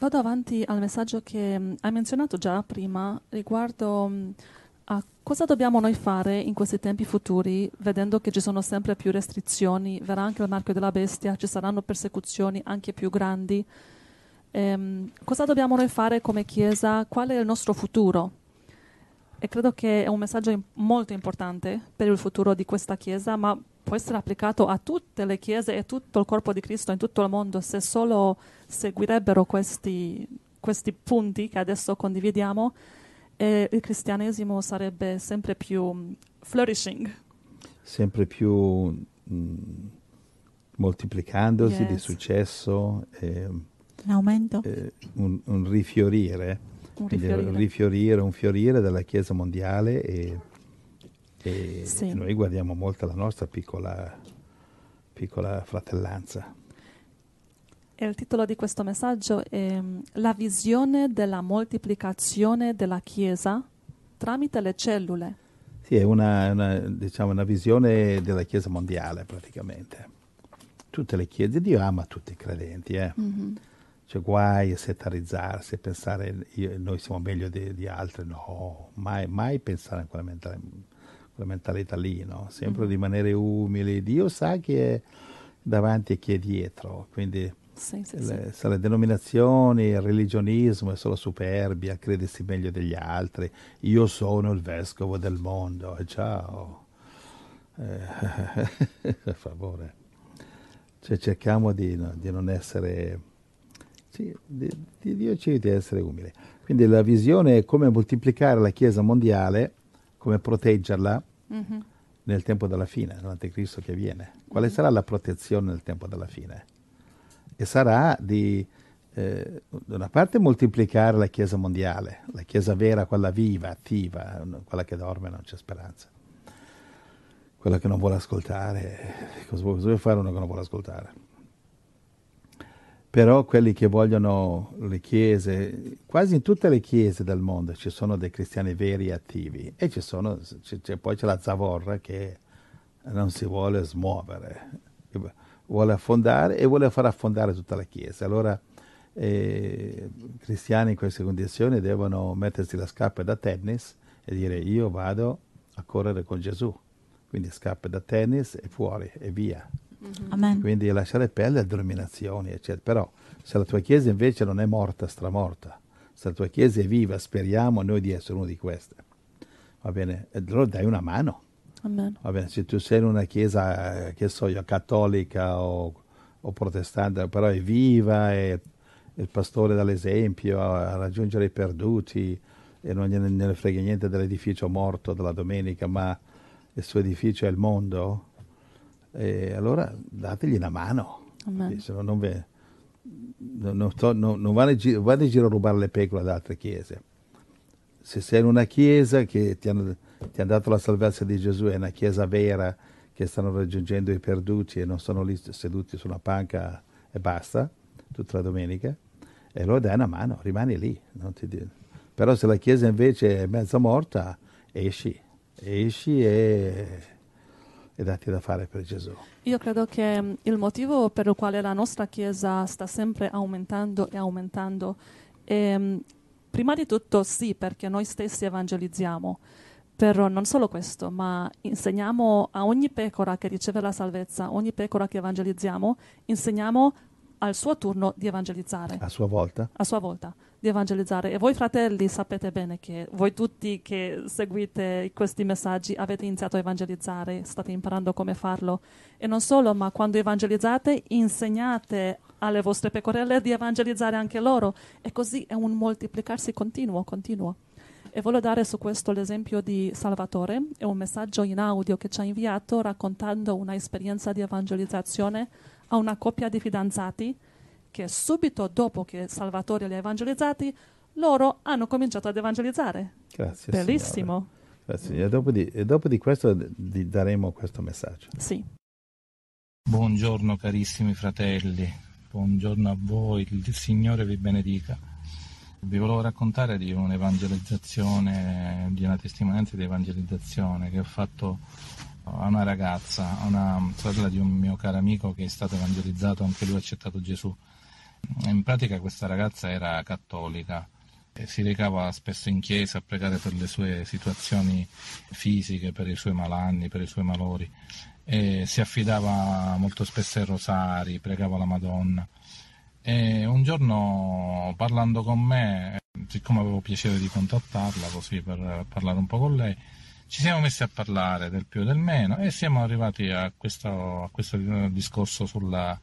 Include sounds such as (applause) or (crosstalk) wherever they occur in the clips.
Vado avanti al messaggio che mh, hai menzionato già prima riguardo mh, a cosa dobbiamo noi fare in questi tempi futuri, vedendo che ci sono sempre più restrizioni, verrà anche il marchio della bestia, ci saranno persecuzioni anche più grandi. Ehm, cosa dobbiamo noi fare come Chiesa? Qual è il nostro futuro? E credo che è un messaggio im- molto importante per il futuro di questa Chiesa, ma può essere applicato a tutte le Chiese e tutto il corpo di Cristo in tutto il mondo se solo seguirebbero questi, questi punti che adesso condividiamo e il cristianesimo sarebbe sempre più mm, flourishing. sempre più mh, moltiplicandosi di Yes. successo, eh, In aumento. eh, un, un rifiorire, Un rifiorire. un rifiorire, un fiorire della Chiesa mondiale e, e Sì. noi guardiamo molto la nostra piccola, piccola fratellanza. E il titolo di questo messaggio è mm, La visione della moltiplicazione della Chiesa tramite le cellule. Sì, è una, una, diciamo, una visione della Chiesa mondiale praticamente. Tutte le chiese, Dio ama tutti i credenti, eh. Cioè guai a settarizzarsi, a pensare io- noi siamo meglio di, di altri, no, mai, mai pensare in quella, mentale- quella mentalità lì, no? sempre rimanere umili. Dio sa chi è davanti e chi è dietro, quindi Sì, sì, sì. le, se le denominazioni, il religionismo è solo superbia, credersi meglio degli altri, io sono il vescovo del mondo, e ciao, Eh, (laughs) per favore. Cioè, cerchiamo di, no- di non essere, sì, di, di Dio ci a essere umili. Quindi la visione è come moltiplicare la Chiesa mondiale, come proteggerla Mhm. nel tempo della fine, nell'anticristo che viene. Quale sarà la protezione nel tempo della fine? E sarà di, eh, da una parte, moltiplicare la Chiesa mondiale, la Chiesa vera, quella viva, attiva, quella che dorme non c'è speranza. Quella che non vuole ascoltare, cosa vuole fare uno che non vuole ascoltare? Però quelli che vogliono le chiese, quasi in tutte le chiese del mondo ci sono dei cristiani veri e attivi e sono, c'è- poi c'è la zavorra che non si vuole smuovere, vuole affondare e vuole far affondare tutta la chiesa. Allora eh, i cristiani in queste condizioni devono mettersi la scarpa da tennis e dire io vado a correre con Gesù. Quindi scarpe da tennis e fuori e via. Amen. Quindi lasciare perdere le denominazioni, eccetera. Però se la tua chiesa invece non è morta, stramorta, se la tua chiesa è viva, speriamo noi di essere uno di queste. Va bene? E allora dai una mano. Amen. Va bene, se tu sei in una chiesa, eh, che so io, cattolica o, o protestante, però è viva e il pastore dà l'esempio a, a raggiungere i perduti e non gliene frega niente dell'edificio morto della domenica, ma il suo edificio è il mondo, e allora dategli una mano. Se no non, ve- non, sto- non- non vado, in giro, vado in giro a rubare le pecore ad altre chiese. Se sei in una chiesa che ti hanno, ti hanno dato la salvezza di Gesù, è una chiesa vera che stanno raggiungendo i perduti e non sono lì seduti su una panca e basta, tutta la domenica, e allora dai una mano, rimani lì. Però se la chiesa invece è mezza morta, esci, esci e, e datti da fare per Gesù. Io credo che mm, il motivo per il quale la nostra Chiesa sta sempre aumentando e aumentando è, mm, prima di tutto sì, perché noi stessi evangelizziamo, però non solo questo, ma insegniamo a ogni pecora che riceve la salvezza, ogni pecora che evangelizziamo, insegniamo al suo turno di evangelizzare A sua volta. a sua volta di evangelizzare. E voi fratelli sapete bene che voi tutti che seguite questi messaggi avete iniziato a evangelizzare, state imparando come farlo. E non solo, ma quando evangelizzate insegnate alle vostre pecorelle di evangelizzare anche loro. E così è un moltiplicarsi continuo, continuo. E voglio dare su questo l'esempio di Salvatore, è un messaggio in audio che ci ha inviato raccontando una esperienza di evangelizzazione a una coppia di fidanzati che subito dopo che Salvatore li ha evangelizzati, loro hanno cominciato ad evangelizzare. Grazie. Bellissimo. Signore. Grazie. E dopo, di, e dopo di questo di daremo questo messaggio. Sì. Buongiorno carissimi fratelli, buongiorno a voi, il Signore vi benedica. Vi volevo raccontare di un'evangelizzazione, di una testimonianza di evangelizzazione che ho fatto a una ragazza, a una sorella di un mio caro amico che è stato evangelizzato, anche lui ha accettato Gesù. In pratica questa ragazza era cattolica, si recava spesso in chiesa a pregare per le sue situazioni fisiche, per i suoi malanni, per i suoi malori, e si affidava molto spesso ai rosari, pregava la Madonna. E un giorno parlando con me, siccome avevo piacere di contattarla così per parlare un po' con lei, ci siamo messi a parlare del più e del meno e siamo arrivati a questo, a questo discorso sulla,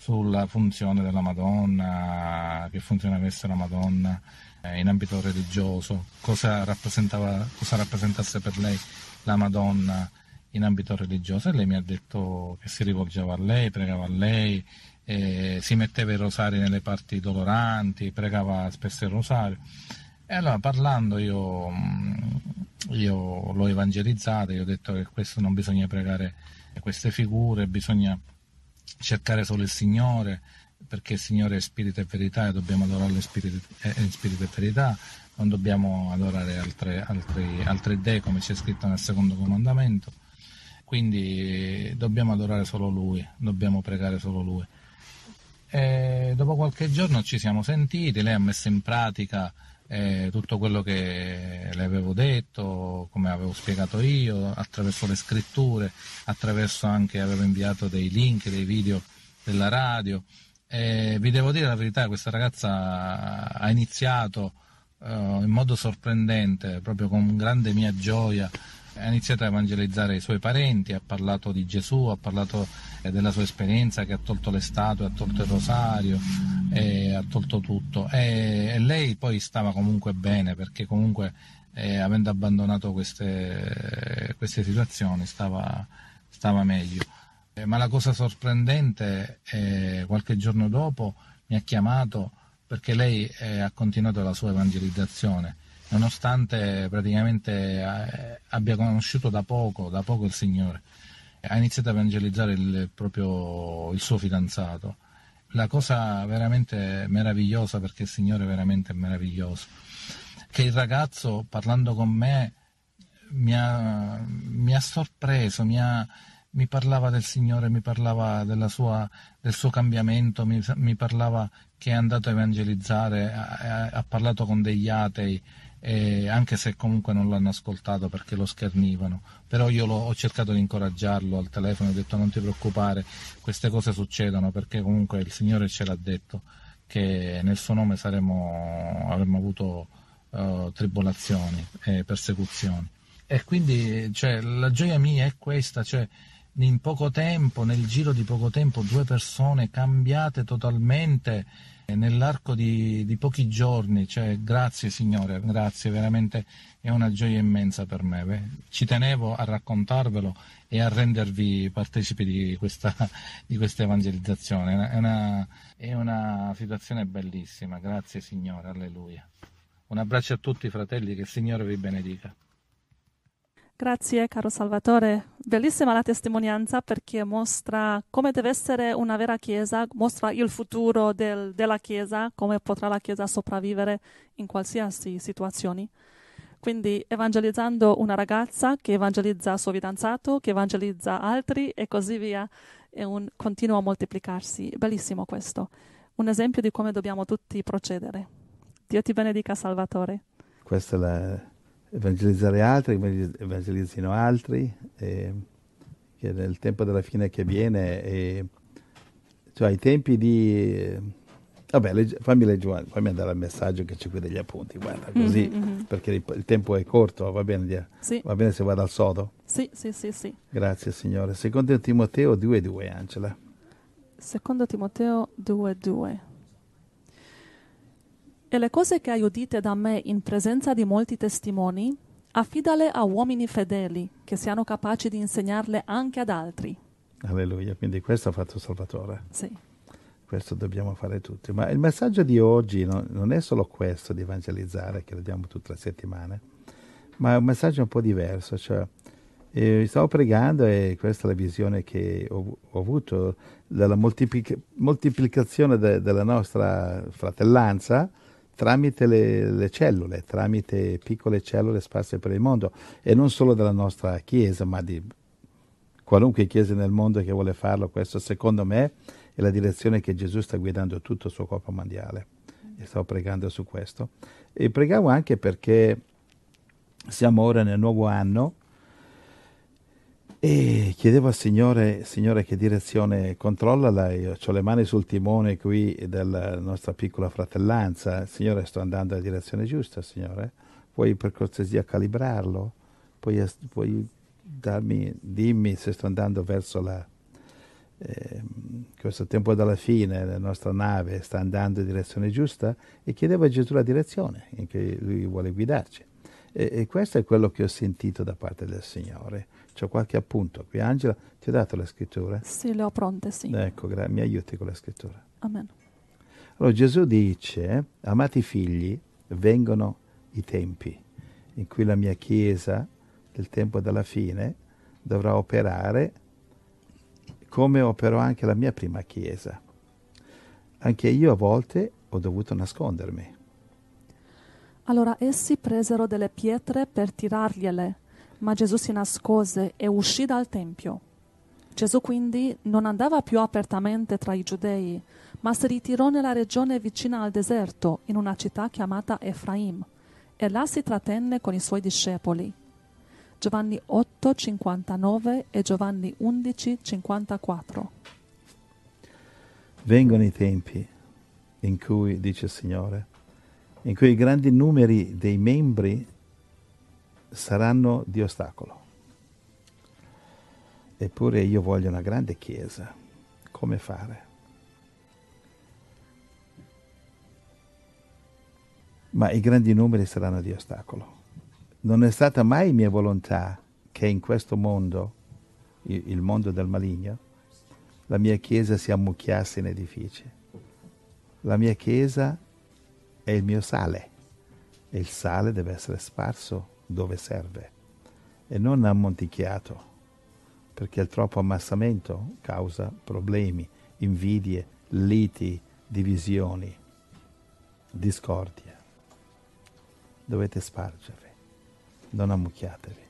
sulla, funzione della Madonna, che funzione avesse la Madonna eh, in ambito religioso, cosa, cosa rappresentasse per lei la Madonna in ambito religioso e lei mi ha detto che si rivolgeva a lei, pregava a lei, eh, si metteva i rosari nelle parti doloranti, pregava spesso il rosario. E allora parlando io mm, io l'ho evangelizzata, io ho detto che questo non bisogna pregare queste figure, bisogna cercare solo il Signore, perché il Signore è spirito e verità e dobbiamo adorarlo in spirito, in spirito e verità, non dobbiamo adorare altre, altri, altri dei come c'è scritto nel secondo comandamento, quindi dobbiamo adorare solo Lui, dobbiamo pregare solo Lui. E dopo qualche giorno ci siamo sentiti, lei ha messo in pratica eh, tutto quello che le avevo detto, come avevo spiegato io, attraverso le scritture, attraverso anche avevo inviato dei link, dei video della radio. E vi devo dire la verità, questa ragazza ha iniziato uh, in modo sorprendente, proprio con grande mia gioia, ha iniziato a evangelizzare i suoi parenti, ha parlato di Gesù, ha parlato eh, della sua esperienza che ha tolto le statue, ha tolto il rosario, ha tolto tutto e, lei poi stava comunque bene perché comunque eh, avendo abbandonato queste, queste situazioni stava, stava meglio. Eh, ma la cosa sorprendente, eh, qualche giorno dopo mi ha chiamato perché lei eh, ha continuato la sua evangelizzazione nonostante praticamente eh, abbia conosciuto da poco, da poco il Signore. Ha iniziato a evangelizzare il, proprio il suo fidanzato. La cosa veramente meravigliosa, perché il Signore è veramente meraviglioso, che il ragazzo parlando con me mi ha, mi ha sorpreso, mi, ha, mi, parlava del Signore, mi parlava sua, del suo cambiamento, mi, mi, parlava che è andato a evangelizzare, ha, ha parlato con degli atei, eh, anche se comunque non l'hanno ascoltato perché lo schernivano, però io lo, ho cercato di incoraggiarlo al telefono, ho detto non ti preoccupare, queste cose succedono perché comunque il Signore ce l'ha detto che nel suo nome saremo, avremmo avuto uh, tribolazioni e persecuzioni. E quindi cioè, la gioia mia è questa, cioè, in poco tempo, nel giro di poco tempo, due persone cambiate totalmente nell'arco di, di, pochi giorni, cioè grazie Signore, grazie, veramente è una gioia immensa per me. Ci tenevo a raccontarvelo e a rendervi partecipi di questa, di questa evangelizzazione. È una, è una situazione bellissima, grazie Signore, alleluia. Un abbraccio a tutti fratelli, che il Signore vi benedica. Grazie caro Salvatore, bellissima la testimonianza perché mostra come deve essere una vera Chiesa, mostra il futuro del, della Chiesa, come potrà la Chiesa sopravvivere in qualsiasi situazione. Quindi evangelizzando una ragazza che evangelizza suo fidanzato, che evangelizza altri e così via, è un continuo moltiplicarsi. Bellissimo questo, un esempio di come dobbiamo tutti procedere. Dio ti benedica Salvatore. Questa è la evangelizzare altri, evangelizzino altri, e, che nel tempo della fine che viene, e, cioè ai tempi di... Vabbè, legge, fammi, leggere, fammi andare al messaggio che c'è qui degli appunti, guarda, così, mm-hmm. perché il, il, tempo è corto, va bene, sì. va bene se vado al sodo? Sì, sì, sì, sì. Grazie Signore. Secondo Timoteo 2,2, Angela. Secondo Timoteo 2,2. E le cose che hai udite da me in presenza di molti testimoni, affidale a uomini fedeli che siano capaci di insegnarle anche ad altri. Alleluia, quindi questo ha fatto Salvatore. Sì. questo dobbiamo fare tutti. Ma il messaggio di oggi no, non è solo questo di evangelizzare, che lo diamo tutte le settimane, ma è un messaggio un po' diverso. Cioè, eh, stavo pregando e questa è la visione che ho, ho avuto della moltiplic- moltiplicazione de- della nostra fratellanza tramite le, le, cellule, tramite piccole cellule sparse per il mondo e non solo della nostra Chiesa, ma di qualunque Chiesa nel mondo che vuole farlo. Questo secondo me è la direzione che Gesù sta guidando tutto il suo corpo mondiale. E stavo pregando su questo. E pregavo anche perché siamo ora nel nuovo anno e chiedevo al Signore, Signore che direzione controllala, io ho le mani sul timone qui della nostra piccola fratellanza, Signore sto andando nella direzione giusta, Signore, puoi per cortesia calibrarlo, puoi, puoi darmi, dimmi se sto andando verso la, eh, questo tempo dalla fine, la nostra nave sta andando in direzione giusta? E chiedevo a Gesù la direzione in cui lui vuole guidarci. E, e questo è quello che ho sentito da parte del Signore c'è qualche appunto qui. Angela, ti ho dato le scritture? Sì, le ho pronte, sì. Ecco, gra- mi aiuti con le scritture. Amen. Allora Gesù dice, amati figli, vengono i tempi in cui la mia Chiesa, del tempo della fine, dovrà operare come operò anche la mia prima Chiesa. Anche io a volte ho dovuto nascondermi. Allora essi presero delle pietre per tirargliele ma Gesù si nascose e uscì dal Tempio. Gesù quindi non andava più apertamente tra i giudei, ma si ritirò nella regione vicina al deserto, in una città chiamata Efraim, e là si trattenne con i suoi discepoli. Giovanni 8, 59 e Giovanni 11, 54. Vengono i tempi in cui, dice il Signore, in cui i grandi numeri dei membri saranno di ostacolo. Eppure io voglio una grande chiesa. Come fare? Ma i grandi numeri saranno di ostacolo. Non è stata mai mia volontà che in questo mondo, il mondo del maligno, la mia chiesa si ammucchiasse in edifici. La mia chiesa è il mio sale e il sale deve essere sparso dove serve e non ammonticchiato, perché il troppo ammassamento causa problemi, invidie, liti, divisioni, discordie. Dovete spargervi, non ammucchiatevi.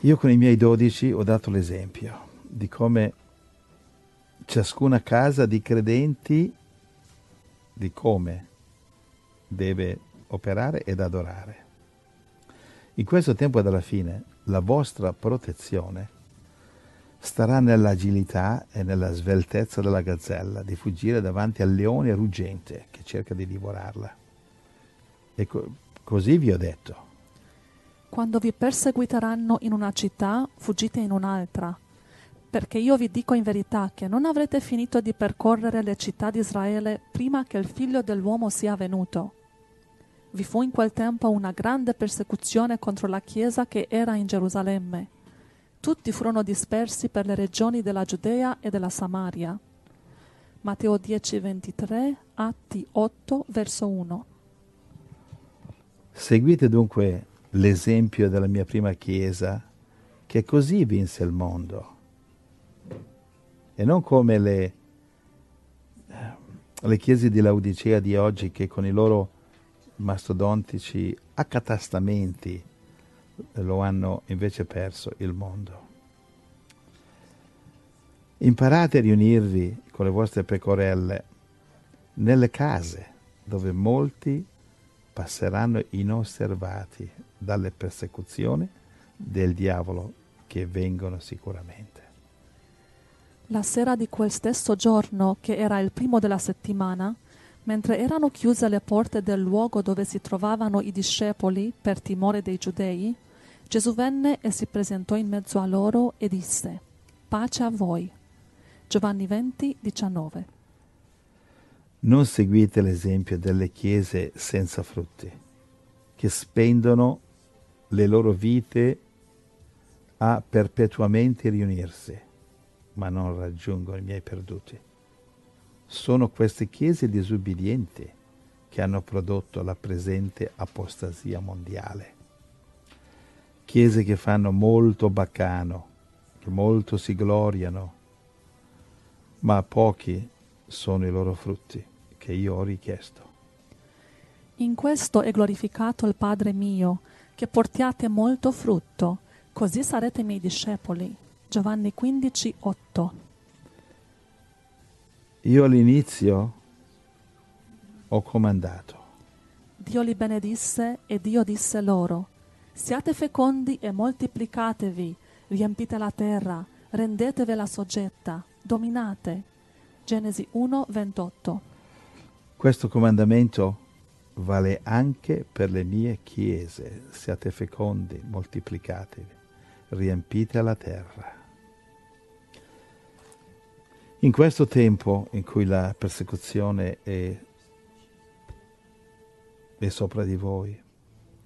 Io con i miei dodici ho dato l'esempio di come ciascuna casa di credenti, di come deve operare ed adorare. In questo tempo della fine la vostra protezione starà nell'agilità e nella sveltezza della gazzella, di fuggire davanti al leone ruggente che cerca di divorarla. E co- così vi ho detto. Quando vi perseguiteranno in una città, fuggite in un'altra, perché io vi dico in verità che non avrete finito di percorrere le città di Israele prima che il figlio dell'uomo sia venuto. Vi fu in quel tempo una grande persecuzione contro la Chiesa che era in Gerusalemme. Tutti furono dispersi per le regioni della Giudea e della Samaria. Matteo 10, 23, Atti 8, verso 1. Seguite dunque l'esempio della mia prima Chiesa, che così vinse il mondo. E non come le, le chiese di Laodicea di oggi che con i loro mastodontici accatastamenti lo hanno invece perso il mondo. Imparate a riunirvi con le vostre pecorelle nelle case dove molti passeranno inosservati dalle persecuzioni del diavolo che vengono sicuramente. La sera di quel stesso giorno, che era il primo della settimana, Mentre erano chiuse le porte del luogo dove si trovavano i discepoli per timore dei giudei, Gesù venne e si presentò in mezzo a loro e disse, Pace a voi. Giovanni 20, 19. Non seguite l'esempio delle chiese senza frutti, che spendono le loro vite a perpetuamente riunirsi, ma non raggiungono i miei perduti. Sono queste chiese disubbidienti che hanno prodotto la presente apostasia mondiale. Chiese che fanno molto baccano, che molto si gloriano, ma pochi sono i loro frutti che io ho richiesto. In questo è glorificato il Padre mio, che portiate molto frutto, così sarete miei discepoli. Giovanni 15, 8. Io all'inizio ho comandato. Dio li benedisse e Dio disse loro, siate fecondi e moltiplicatevi, riempite la terra, rendetevela soggetta, dominate. Genesi 1, 28. Questo comandamento vale anche per le mie chiese. Siate fecondi, moltiplicatevi, riempite la terra. In questo tempo in cui la persecuzione è, è sopra di voi,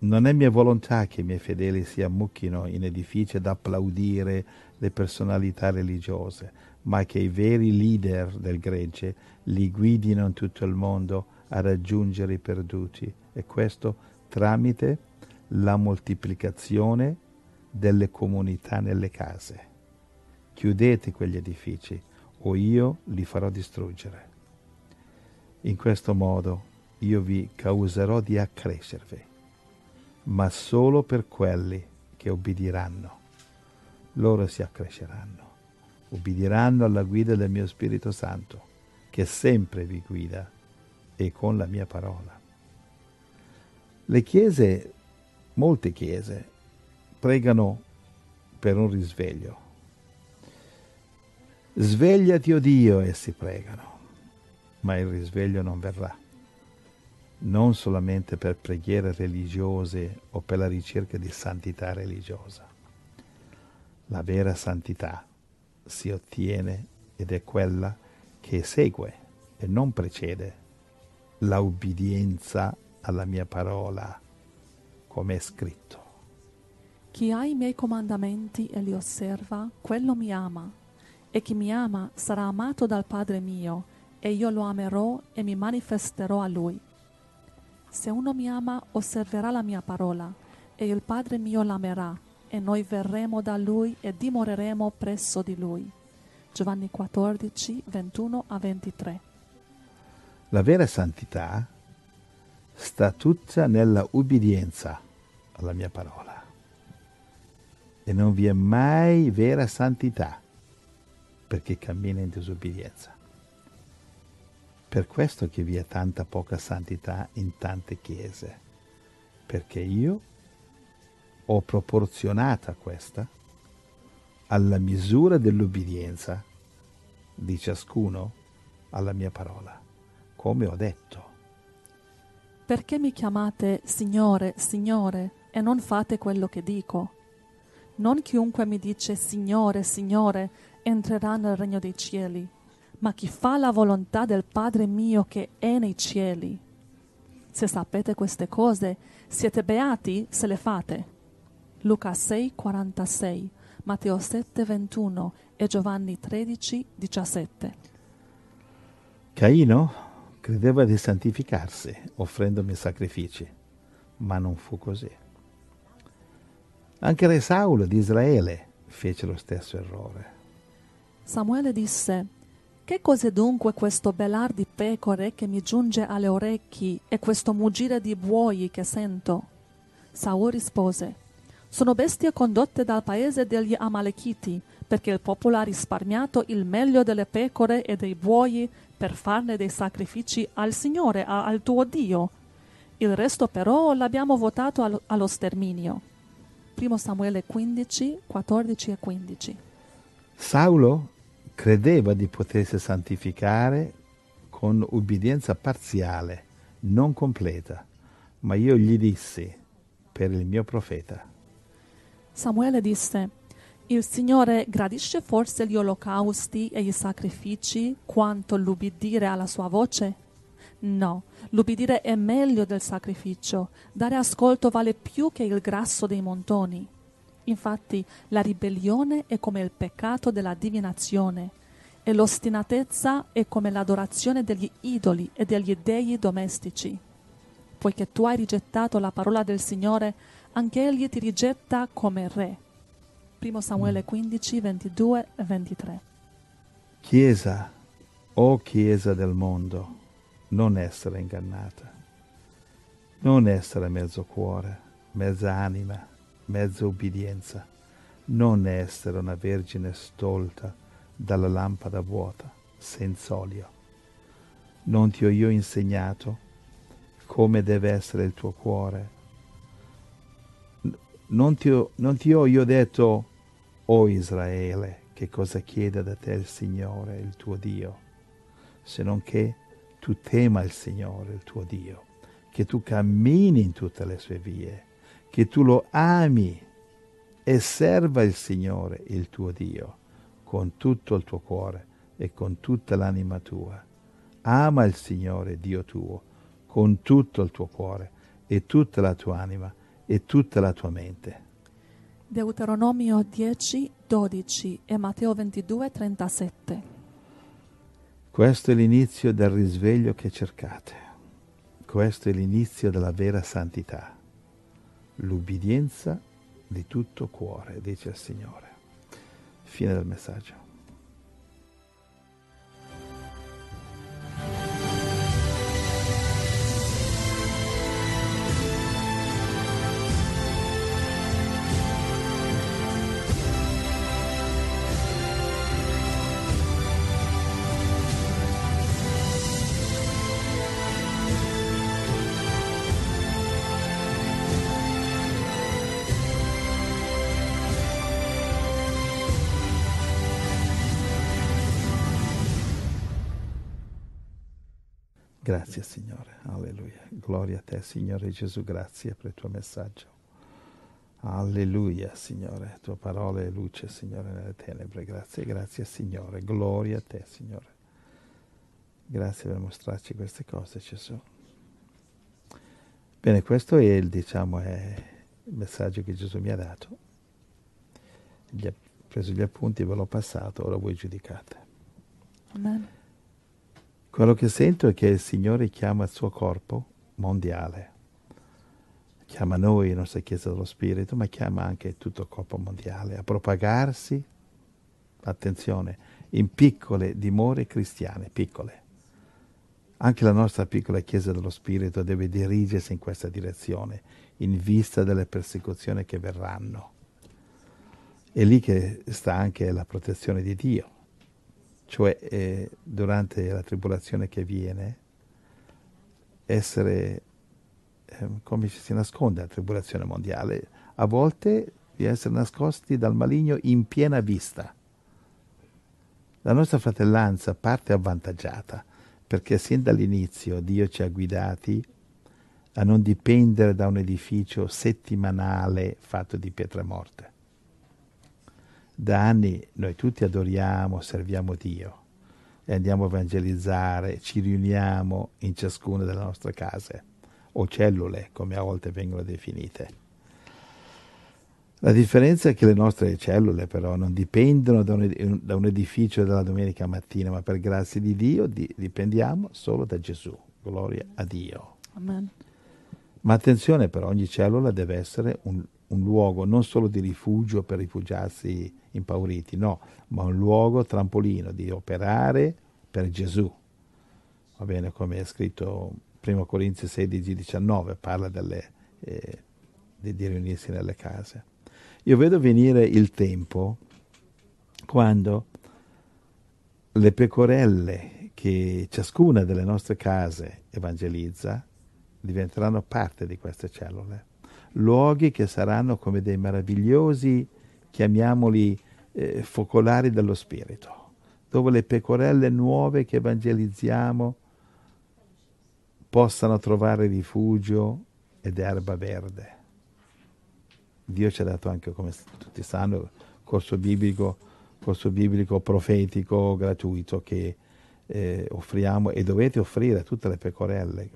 non è mia volontà che i miei fedeli si ammucchino in edifici ad applaudire le personalità religiose, ma che i veri leader del gregge li guidino in tutto il mondo a raggiungere i perduti e questo tramite la moltiplicazione delle comunità nelle case. Chiudete quegli edifici o io li farò distruggere. In questo modo io vi causerò di accrescervi, ma solo per quelli che obbediranno. Loro si accresceranno, obbediranno alla guida del mio Spirito Santo, che sempre vi guida e con la mia parola. Le chiese, molte chiese, pregano per un risveglio. Svegliati, o oh Dio, essi pregano, ma il risveglio non verrà, non solamente per preghiere religiose o per la ricerca di santità religiosa. La vera santità si ottiene ed è quella che segue e non precede la ubbidienza alla mia parola, come è scritto. Chi ha i miei comandamenti e li osserva, quello mi ama, e chi mi ama sarà amato dal Padre mio, e io lo amerò e mi manifesterò a lui. Se uno mi ama, osserverà la mia parola, e il Padre mio l'amerà, e noi verremo da lui e dimoreremo presso di lui. Giovanni 14, 21 a 23. La vera santità sta tutta nella ubbidienza alla mia parola. E non vi è mai vera santità perché cammina in disubbidienza. Per questo che vi è tanta poca santità in tante chiese, perché io ho proporzionata questa alla misura dell'ubbidienza di ciascuno alla mia parola come ho detto. Perché mi chiamate Signore, Signore, e non fate quello che dico? Non chiunque mi dice Signore, Signore, entrerà nel regno dei cieli, ma chi fa la volontà del Padre mio che è nei cieli. Se sapete queste cose, siete beati se le fate. Luca 6, 46, Matteo 7, 21 e Giovanni 13, 17. Caino credeva di santificarsi offrendomi sacrifici, ma non fu così. Anche Re Saulo di Israele fece lo stesso errore. Samuele disse, Che cos'è dunque questo belar di pecore che mi giunge alle orecchi e questo muggire di buoi che sento? Saul rispose, Sono bestie condotte dal paese degli Amalechiti, perché il popolo ha risparmiato il meglio delle pecore e dei buoi per farne dei sacrifici al Signore, al tuo Dio. Il resto però l'abbiamo votato allo sterminio. 1 Samuele 15, 14 e 15. Saulo credeva di potersi santificare con ubbidienza parziale, non completa, ma io gli dissi per il mio profeta. Samuele disse, il Signore gradisce forse gli olocausti e i sacrifici quanto l'ubbidire alla sua voce? No, l'ubbidire è meglio del sacrificio, dare ascolto vale più che il grasso dei montoni. Infatti la ribellione è come il peccato della divinazione e l'ostinatezza è come l'adorazione degli idoli e degli dei domestici. Poiché tu hai rigettato la parola del Signore, anche egli ti rigetta come re. 1 Samuele 15, 22 e 23. Chiesa, o oh Chiesa del mondo, non essere ingannata, non essere mezzo cuore, mezza anima, mezza ubbidienza, non essere una vergine stolta dalla lampada vuota, senza olio. Non ti ho io insegnato come deve essere il tuo cuore? Non ti ho, non ti ho io detto, o oh Israele, che cosa chiede da te il Signore, il tuo Dio, se non che tu tema il Signore, il tuo Dio, che tu cammini in tutte le sue vie, che tu lo ami e serva il Signore, il tuo Dio con tutto il tuo cuore e con tutta l'anima tua. Ama il Signore Dio tuo con tutto il tuo cuore e tutta la tua anima e tutta la tua mente. Deuteronomio 10, 12 e Matteo 22, 37. Questo è l'inizio del risveglio che cercate. Questo è l'inizio della vera santità. L'ubbidienza di tutto cuore, dice il Signore. Fine del messaggio. Grazie Signore, alleluia. Gloria a te Signore Gesù, grazie per il tuo messaggio. Alleluia Signore, tua parola è luce Signore nelle tenebre. Grazie, grazie Signore, gloria a te Signore. Grazie per mostrarci queste cose Gesù. Bene, questo è il, diciamo, è il messaggio che Gesù mi ha dato. Gli ho preso gli appunti, ve l'ho passato, ora voi giudicate. Amen. Quello che sento è che il Signore chiama il suo corpo mondiale. Chiama noi, la nostra Chiesa dello Spirito, ma chiama anche tutto il corpo mondiale a propagarsi, attenzione, in piccole dimore cristiane, piccole. Anche la nostra piccola Chiesa dello Spirito deve dirigersi in questa direzione, in vista delle persecuzioni che verranno. È lì che sta anche la protezione di Dio cioè eh, durante la tribolazione che viene, essere eh, come ci si nasconde la tribolazione mondiale, a volte di essere nascosti dal maligno in piena vista. La nostra fratellanza parte avvantaggiata perché sin dall'inizio Dio ci ha guidati a non dipendere da un edificio settimanale fatto di pietre morte da anni noi tutti adoriamo, serviamo Dio e andiamo a evangelizzare, ci riuniamo in ciascuna delle nostre case o cellule, come a volte vengono definite. La differenza è che le nostre cellule però non dipendono da un, da un edificio della domenica mattina, ma per grazia di Dio di, dipendiamo solo da Gesù. Gloria a Dio. Amen. Ma attenzione però, ogni cellula deve essere un, un luogo non solo di rifugio per rifugiarsi impauriti, no, ma un luogo trampolino di operare per Gesù. Va bene, come è scritto 1 Corinzi 16, 19, parla delle, eh, di, di riunirsi nelle case. Io vedo venire il tempo quando le pecorelle che ciascuna delle nostre case evangelizza diventeranno parte di queste cellule luoghi che saranno come dei meravigliosi, chiamiamoli eh, focolari dello Spirito, dove le pecorelle nuove che evangelizziamo possano trovare rifugio ed erba verde. Dio ci ha dato anche, come tutti sanno, corso biblico, corso biblico profetico gratuito che eh, offriamo e dovete offrire a tutte le pecorelle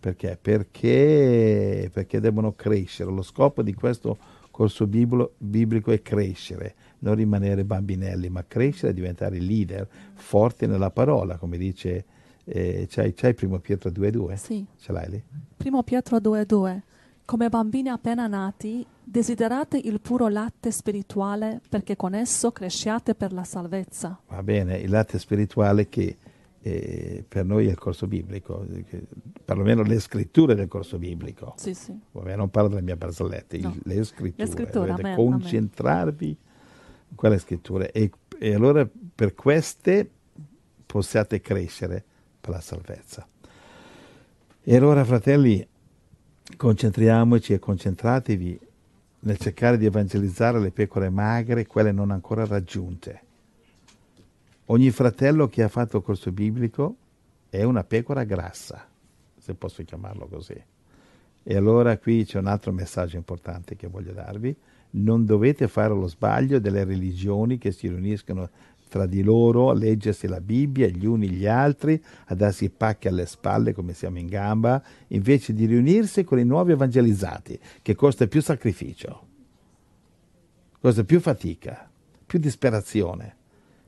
perché? Perché, perché devono crescere. Lo scopo di questo corso biblico è crescere, non rimanere bambinelli, ma crescere e diventare leader forti nella parola, come dice, eh, c'hai, c'hai primo Pietro 2,2? Sì. Ce l'hai lì? Primo Pietro 2:2. Come bambini appena nati, desiderate il puro latte spirituale perché con esso cresciate per la salvezza. Va bene, il latte spirituale che eh, per noi è il corso biblico, che- perlomeno le scritture del corso biblico. Sì, sì. Vabbè, non parlo delle mie barzellette, il- No. le scritture. Le scritture, dovete amen, concentrarvi in quelle scritture e, e allora per queste possiate crescere per la salvezza. E allora, fratelli, concentriamoci e concentratevi nel cercare di evangelizzare le pecore magre, quelle non ancora raggiunte. Ogni fratello che ha fatto corso biblico è una pecora grassa, se posso chiamarlo così. E allora qui c'è un altro messaggio importante che voglio darvi. Non dovete fare lo sbaglio delle religioni che si riuniscono tra di loro a leggersi la Bibbia, gli uni gli altri, a darsi i pacchi alle spalle come siamo in gamba, invece di riunirsi con i nuovi evangelizzati, che costa più sacrificio, costa più fatica, più disperazione.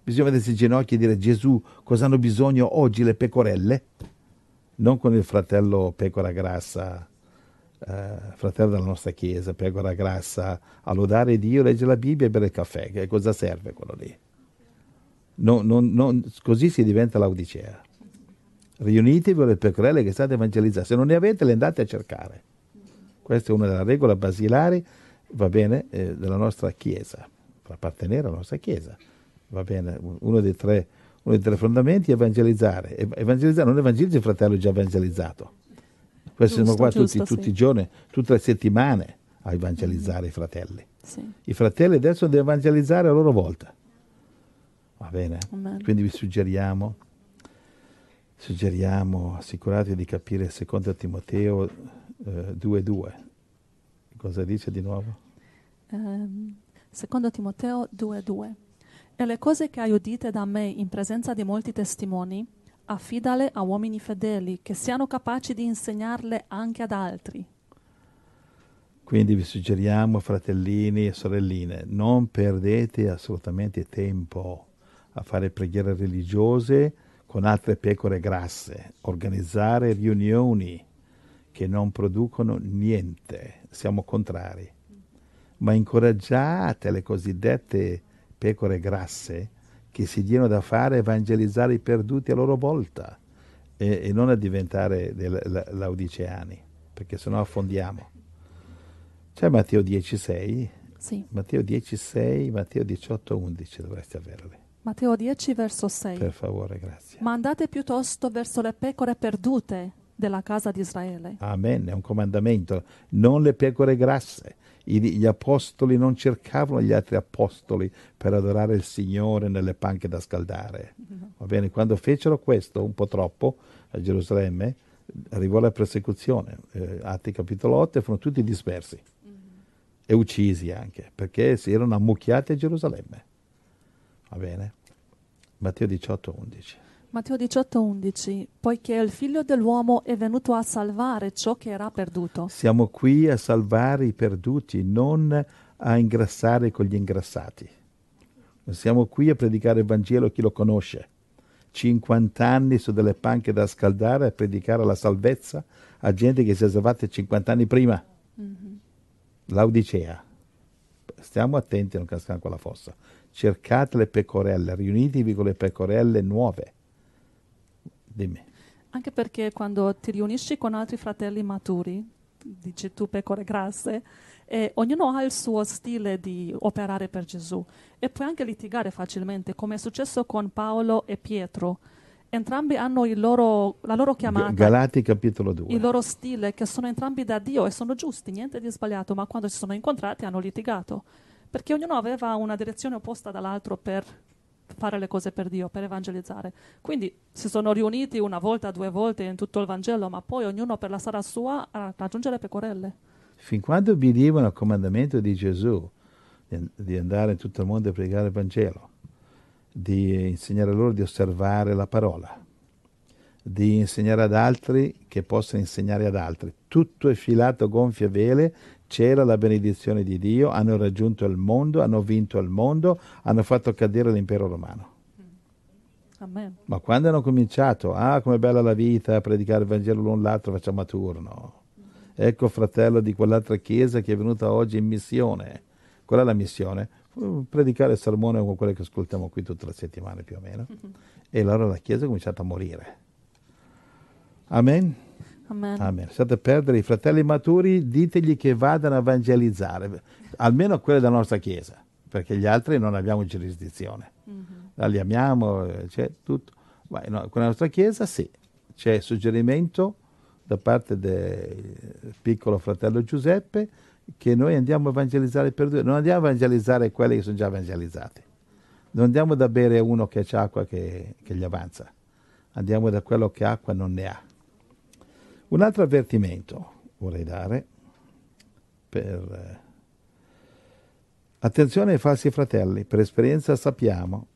Bisogna vedersi in ginocchio e dire Gesù, cosa hanno bisogno oggi le pecorelle? Non con il fratello pecora grassa, eh, fratello della nostra chiesa, pecora grassa, a lodare Dio, leggere la Bibbia e bere il caffè. Che cosa serve quello lì? No- non- non- così si diventa l'Odicea. Riunitevi con le pecorelle che state evangelizzando. Se non ne avete, le andate a cercare. Questa è una delle regole basilari, va bene, eh, della nostra chiesa, per appartenere alla nostra chiesa. Va bene, uno dei tre, uno dei tre fondamenti è evangelizzare. Evangelizzare non evangelizza il fratello già evangelizzato. Questo siamo qua tutti, giusto, tutti sì. i giorni, tutte le settimane a evangelizzare i fratelli. Sì. I fratelli adesso devono evangelizzare a loro volta. Va bene? Amen. Quindi vi suggeriamo, suggeriamo, assicuratevi di capire secondo Timoteo eh, 2.2. Cosa dice di nuovo? Ehm, secondo Timoteo 2:2. E le cose che hai udite da me in presenza di molti testimoni, affidale a uomini fedeli che siano capaci di insegnarle anche ad altri. Quindi vi suggeriamo, fratellini e sorelline, non perdete assolutamente tempo a fare preghiere religiose con altre pecore grasse, organizzare riunioni che non producono niente, siamo contrari, ma incoraggiate le cosiddette pecore grasse che si diano da fare evangelizzare i perduti a loro volta e, e non a diventare dei la- laodiceani, perché sennò affondiamo. C'è Matteo 10,6, Sì, Matteo 10,6, Matteo 18,11 dovreste averli. Matteo 10 verso 6. Per favore, grazie. Ma andate piuttosto verso le pecore perdute della casa di Israele. Amen, è un comandamento. Non le pecore grasse. Gli apostoli non cercavano gli altri apostoli per adorare il Signore nelle panche da scaldare. Va bene, quando fecero questo un po' troppo a Gerusalemme, arrivò la persecuzione. Eh, Atti capitolo 8 e furono tutti dispersi e uccisi anche perché si erano ammucchiati a Gerusalemme. Va bene? Matteo 18, 11. Matteo 18:11 Poiché il figlio dell'uomo è venuto a salvare ciò che era perduto. Siamo qui a salvare i perduti, non a ingrassare con gli ingrassati. Siamo qui a predicare il Vangelo a chi lo conosce. 50 anni su delle panche da scaldare a predicare la salvezza a gente che si è salvata 50 anni prima. Laodicea. Stiamo attenti a non cascare in quella fossa. Cercate le pecorelle, riunitevi con le pecorelle nuove. Dimmi. Anche perché quando ti riunisci con altri fratelli maturi, dici tu pecore grasse, e ognuno ha il suo stile di operare per Gesù e puoi anche litigare facilmente, come è successo con Paolo e Pietro. Entrambi hanno il loro- la loro chiamata, Galati capitolo 2. il loro stile, che sono entrambi da Dio e sono giusti, niente di sbagliato, ma quando si sono incontrati hanno litigato, perché ognuno aveva una direzione opposta dall'altro per fare le cose per Dio, per evangelizzare. Quindi si sono riuniti una volta, due volte in tutto il Vangelo, ma poi ognuno per la strada sua a raggiungere pecorelle. Fin quando obbedivano al comandamento di Gesù di, andare in tutto il mondo a pregare il Vangelo, di insegnare loro di osservare la parola, di insegnare ad altri che possano insegnare ad altri, tutto è filato a gonfie vele, c'era la benedizione di Dio, hanno raggiunto il mondo, hanno vinto il mondo, hanno fatto cadere l'impero romano. Amen. Ma quando hanno cominciato, ah, com'è bella la vita, a predicare il Vangelo l'un l'altro, facciamo a turno. Ecco fratello di quell'altra chiesa che è venuta oggi in missione. Qual è la missione? Predicare il sermone come quello che ascoltiamo qui tutte le settimane più o meno. E allora la chiesa è cominciata a morire. Amen. Amen. Amen. State perdere i fratelli maturi, ditegli che vadano a evangelizzare, almeno quelli della nostra chiesa, perché gli altri non abbiamo giurisdizione. Mhm. Li amiamo, c'è tutto. Ma no, con la nostra chiesa sì, c'è suggerimento da parte del piccolo fratello Giuseppe che noi andiamo a evangelizzare per due, non andiamo a evangelizzare quelli che sono già evangelizzati. Non andiamo da bere uno che ha acqua che, che gli avanza, andiamo da quello che acqua non ne ha. Un altro avvertimento vorrei dare per... eh, attenzione ai falsi fratelli, per esperienza sappiamo,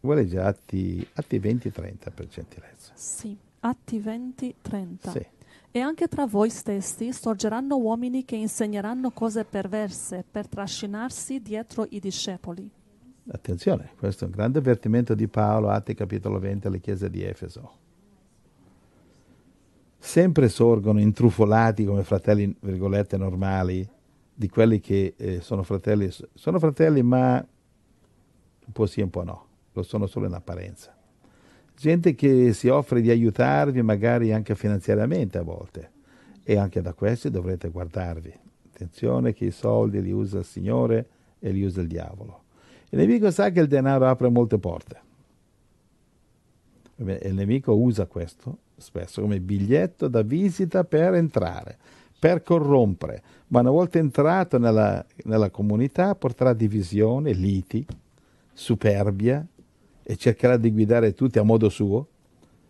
vuoi leggere Atti, Atti 20-30 per gentilezza? Sì. Atti 20, 30. Sì. E anche tra voi stessi sorgeranno uomini che insegneranno cose perverse per trascinarsi dietro i discepoli. Attenzione, questo è un grande avvertimento di Paolo, Atti capitolo 20 alle chiese di Efeso. Sempre sorgono intrufolati come fratelli, virgolette, normali, di quelli che eh, sono fratelli, sono fratelli ma un po' sì, un po' no, lo sono solo in apparenza. Gente che si offre di aiutarvi magari anche finanziariamente a volte e anche da questi dovrete guardarvi. Attenzione che i soldi li usa il Signore e li usa il diavolo. Il nemico sa che il denaro apre molte porte. Il nemico usa questo spesso come biglietto da visita per entrare, per corrompere, ma una volta entrato nella, nella comunità porterà divisione, liti, superbia e cercherà di guidare tutti a modo suo,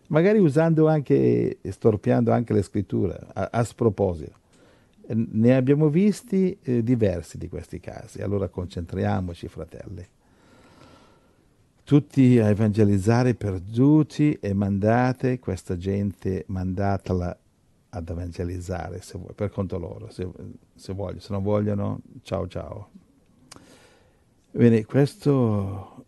magari usando anche, storpiando anche le scritture a, a sproposito. E Ne abbiamo visti eh, diversi di questi casi, allora concentriamoci, fratelli tutti a evangelizzare perduti e mandate questa gente, mandatela ad evangelizzare se vuoi, per conto loro, se, se vogliono, se non vogliono, ciao ciao. Bene, questo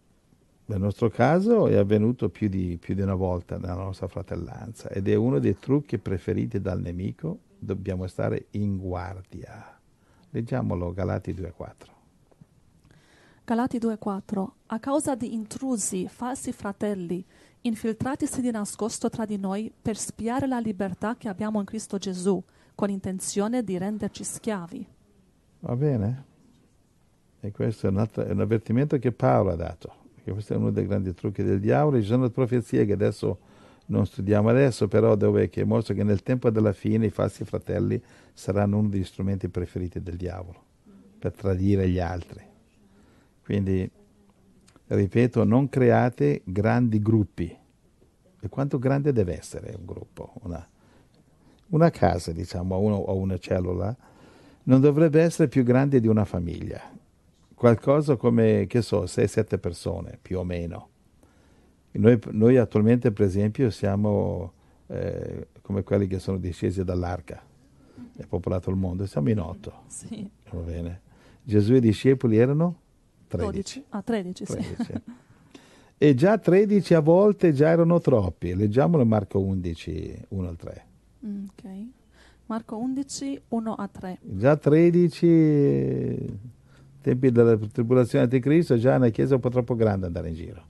nel nostro caso è avvenuto più di, più di una volta nella nostra fratellanza ed è uno dei trucchi preferiti dal nemico, dobbiamo stare in guardia. Leggiamolo, Galati 2.4. Galati 2:4 A causa di intrusi, falsi fratelli, infiltratisi di nascosto tra di noi per spiare la libertà che abbiamo in Cristo Gesù, con intenzione di renderci schiavi. Va bene? E questo è un, altro- è un avvertimento che Paolo ha dato, perché questo è uno dei grandi trucchi del diavolo. Ci sono profezie che adesso non studiamo adesso, però dove che mostra che nel tempo della fine i falsi fratelli saranno uno degli strumenti preferiti del diavolo per tradire gli altri. Quindi, ripeto, non create grandi gruppi. E quanto grande deve essere un gruppo? Una, una casa, diciamo, uno, o una cellula, non dovrebbe essere più grande di una famiglia. Qualcosa come, che so, 6-7 persone, più o meno. Noi, noi attualmente, per esempio, siamo eh, come quelli che sono discesi dall'arca e popolato il mondo. Siamo in otto, Sì. va bene. Gesù e i discepoli erano 13. 12. Ah, 13, sì. 13. E già 13 a volte già erano troppi. Leggiamolo Marco 11, 1 al 3. Mm, ok. Marco 11, 1 a 3. Già 13, eh, tempi della tribolazione di Cristo, già una chiesa un po' troppo grande andare in giro.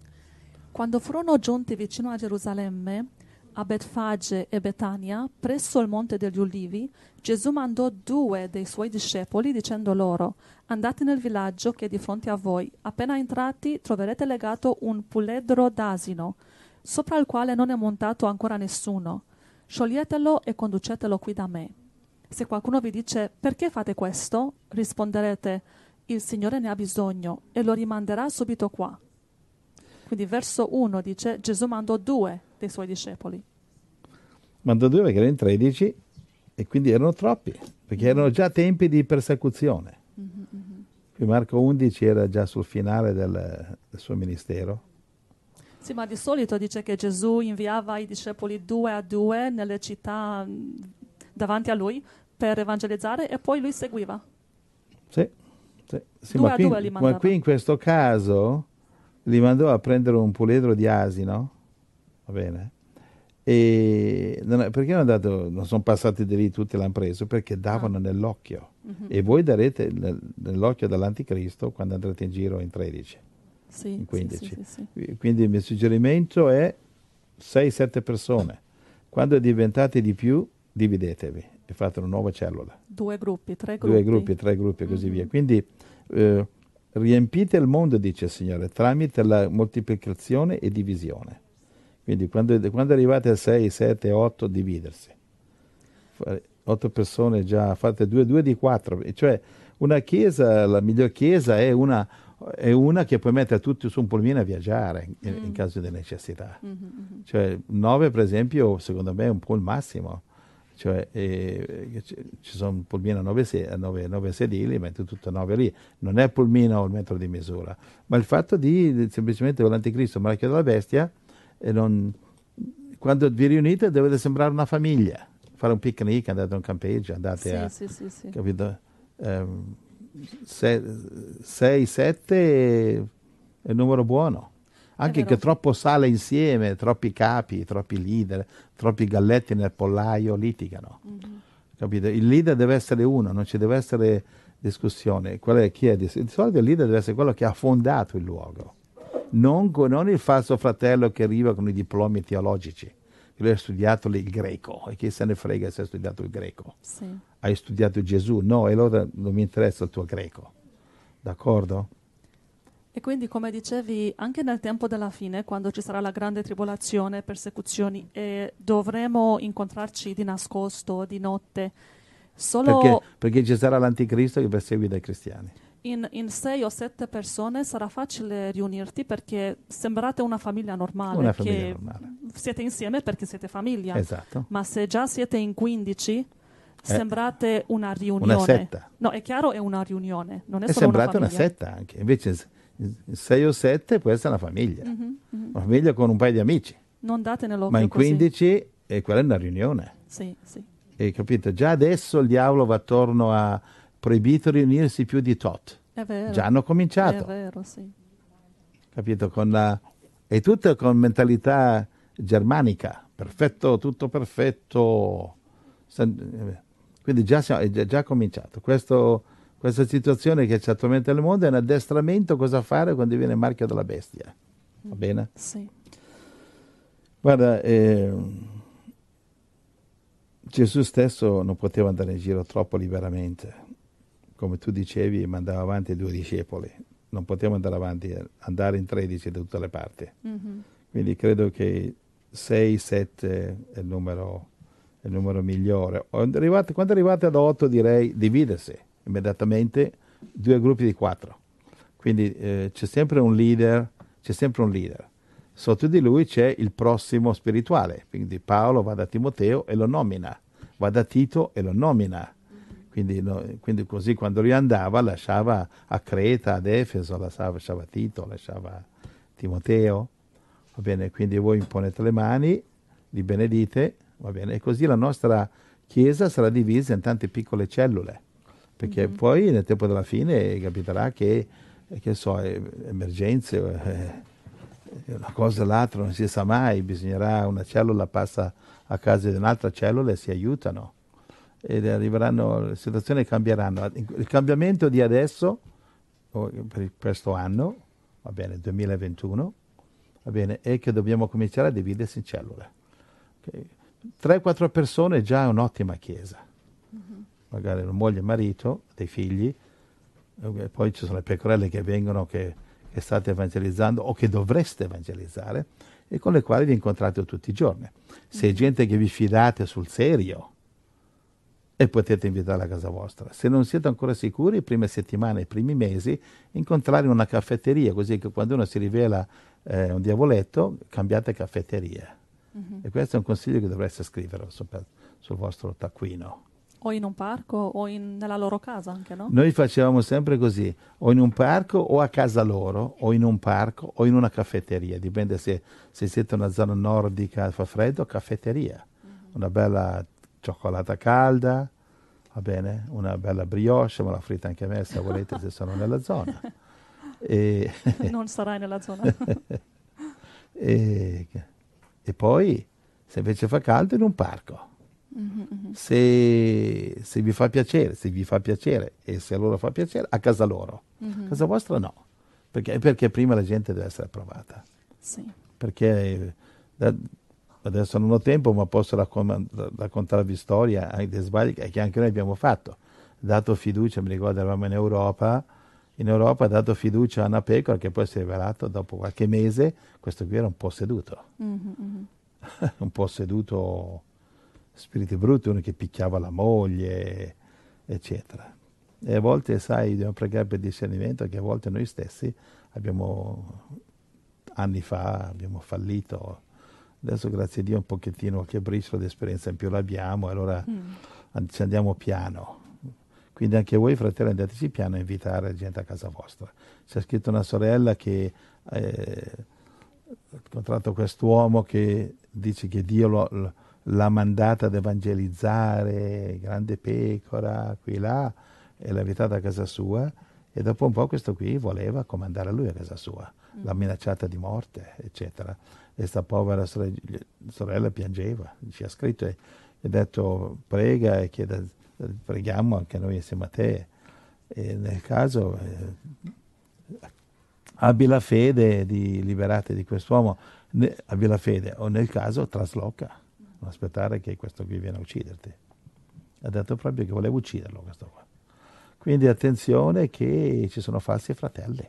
Quando furono giunti vicino a Gerusalemme, a Betfage e Betania, presso il monte degli Ulivi, Gesù mandò due dei suoi discepoli dicendo loro, andate nel villaggio che è di fronte a voi. Appena entrati troverete legato un puledro d'asino, sopra il quale non è montato ancora nessuno. Scioglietelo e conducetelo qui da me. Se qualcuno vi dice perché fate questo, risponderete il Signore ne ha bisogno e lo rimanderà subito qua. Quindi verso 1 dice Gesù mandò due dei suoi discepoli. Mandò due perché erano 13 e quindi erano troppi, perché erano già tempi di persecuzione. Qui Marco 11 era già sul finale del, del suo ministero. Sì, ma di solito dice che Gesù inviava i discepoli due a due nelle città mh, davanti a lui per evangelizzare e poi lui seguiva. Sì, sì, sì, Due ma, a qui, due li ma qui in questo caso li mandò a prendere un puledro di asino, bene? E non è- perché non, è andato, non sono passati di lì tutti l'hanno preso? Perché davano nell'occhio. Mhm. E voi darete nel- nell'occhio dell'anticristo quando andrete in giro in 13, Sì, in sì, 15. sì, sì. Quindi il mio suggerimento è 6-7 persone. Quando diventate di più, dividetevi e fate una nuova cellula. Due gruppi, tre gruppi. Due gruppi, tre gruppi e così Mhm. via. Quindi eh, riempite il mondo, dice il Signore, tramite la moltiplicazione e divisione. Quindi quando, quando arrivate a 6, 7, 8, dividersi. Fare- Otto persone già, fate due, due di quattro. Cioè una chiesa, la miglior chiesa è una, è una che puoi mettere tutti su un pulmino a viaggiare in, in caso di necessità. Mhm, mhm. Cioè, 9 per esempio, secondo me è un po' il massimo. Cioè, eh, ci sono un pulmino a 9, sedili, metti tutto a 9 lì. Non è pulmino il metro di misura, ma il fatto di, semplicemente l'anticristo, marchio della bestia, non- quando vi riunite dovete sembrare una famiglia. Fare un picnic, andate a un campeggio, andate a... Sì, sì, sì, sì. Capito? 6, 7 è il numero buono. Anche che troppo sale insieme, troppi capi, troppi leader, troppi galletti nel pollaio litigano. Mhm. Capito? Il leader deve essere uno, non ci deve essere discussione. Qual è, chi è? Di solito il leader deve essere quello che ha fondato il luogo, non, non il falso fratello che arriva con i diplomi teologici. che Lui ha studiato il greco e chi se ne frega se ha studiato il greco Sì. hai studiato Gesù, no, e allora non mi interessa il tuo greco, d'accordo? E quindi, come dicevi, anche nel tempo della fine, quando ci sarà la grande tribolazione, persecuzioni, e dovremo incontrarci di nascosto, di notte, solo Perché, perché ci sarà l'anticristo che perseguita i cristiani. In, in sei o sette persone sarà facile riunirti perché sembrate una famiglia normale, Una famiglia normale. siete insieme perché siete famiglia. Esatto. Ma se già siete in 15, sembrate una riunione. Eh. Una setta. No, è chiaro, è una riunione, non è, È solo sembrata una famiglia. setta anche, invece sei o sette può essere una famiglia, Mhm, mhm. una famiglia con un paio di amici, Non date nell'occhio ma in così. 15 è quella è una riunione. Sì, sì. E capito? Già adesso il diavolo va attorno a proibito riunirsi più di tot. È vero. Già hanno cominciato. È vero, sì. capito? Con la, e tutto con mentalità germanica, perfetto, tutto perfetto. San- Quindi già, siamo- è già, già cominciato. Questo- questa situazione che c'è attualmente nel mondo è un addestramento cosa fare quando viene il marchio della bestia. Va bene? Sì. Guarda, eh, Gesù stesso non poteva andare in giro troppo liberamente. Come tu dicevi, mandava avanti due discepoli. Non poteva andare avanti, andare in 13 da tutte le parti. Mhm. Quindi credo che 6, 7 è il numero, è il numero migliore. Arrivate- Quando arrivate ad 8 direi dividersi immediatamente, due gruppi di 4. Quindi eh, c'è sempre un leader, c'è sempre un leader. Sotto di lui c'è il prossimo spirituale, quindi Paolo va da Timoteo e lo nomina, va da Tito e lo nomina. Quindi, no- quindi così quando lui andava lasciava a Creta, ad Efeso, lasciava, lasciava Tito, lasciava Timoteo. Va bene, quindi voi imponete le mani, li benedite, va bene, e così la nostra Chiesa sarà divisa in tante piccole cellule, perché poi nel tempo della fine capiterà che, che so, eh, emergenze, eh, una cosa o l'altra non si sa mai, bisognerà, una cellula passa a casa di un'altra cellula e si aiutano ed arriveranno, le situazioni cambieranno. Il cambiamento di adesso, per questo anno, va bene, 2021, va bene, è che dobbiamo cominciare a dividersi in cellule. Ok? 3-4 persone è già un'ottima chiesa. Magari una moglie e marito, dei figli, poi ci sono le pecorelle che vengono, che, che state evangelizzando o che dovreste evangelizzare e con le quali vi incontrate tutti i giorni. Se è gente che vi fidate sul serio, e potete invitarla a casa vostra. Se non siete ancora sicuri, prime settimane, i primi mesi, incontrare in una caffetteria, così che quando uno si rivela eh, un diavoletto, cambiate caffetteria. E questo è un consiglio che dovreste scrivere sul, sul vostro taccuino. O in un parco o in- nella loro casa anche, no? Noi facevamo sempre così, o in un parco o a casa loro, o in un parco o in una caffetteria, dipende se, se siete in una zona nordica fa freddo, caffetteria, una bella cioccolata calda, va bene? Una bella brioche, me la fritta anche a me se volete, se sono nella zona. E, (laughs) non sarai nella zona. (laughs) e, e poi, se invece fa caldo, in un parco. Mhm, mhm. Se, se vi fa piacere, se vi fa piacere e se a loro fa piacere, a casa loro. Mhm. A casa vostra no. Perché, perché prima la gente deve essere provata. Sì. Perché eh, da- adesso non ho tempo, ma posso raccom- raccontarvi storia anche dei sbagli che che anche noi abbiamo fatto. Dato fiducia, mi ricordo eravamo in Europa, in Europa ha dato fiducia a una pecora che poi si è rivelato dopo qualche mese, questo qui era un posseduto, Mhm, mhm. (laughs) un posseduto spiriti brutti, uno che picchiava la moglie, eccetera. E a volte, sai, dobbiamo pregare per discernimento che a volte noi stessi abbiamo, anni fa, abbiamo fallito. Adesso, grazie a Dio, un pochettino, qualche briciola di esperienza in più l'abbiamo, allora Mm. ci andiamo piano. Quindi anche voi, fratelli, andateci piano a invitare gente a casa vostra. C'è scritto una sorella che eh, ha incontrato quest'uomo che dice che Dio lo- l'ha mandata ad evangelizzare, grande pecora, qui là, e l'ha invitata a casa sua. E dopo un po' questo qui voleva comandare a lui a casa sua, l'ha minacciata di morte, eccetera. E sta povera sore- sorella piangeva, ci ha scritto e ha detto prega e chiede, preghiamo anche noi insieme a te. E nel caso eh, abbi la fede di liberarti di quest'uomo, ne- abbi la fede, o nel caso trasloca, non aspettare che questo qui viene a ucciderti. Ha detto proprio che voleva ucciderlo questo qua. Quindi attenzione che ci sono falsi fratelli.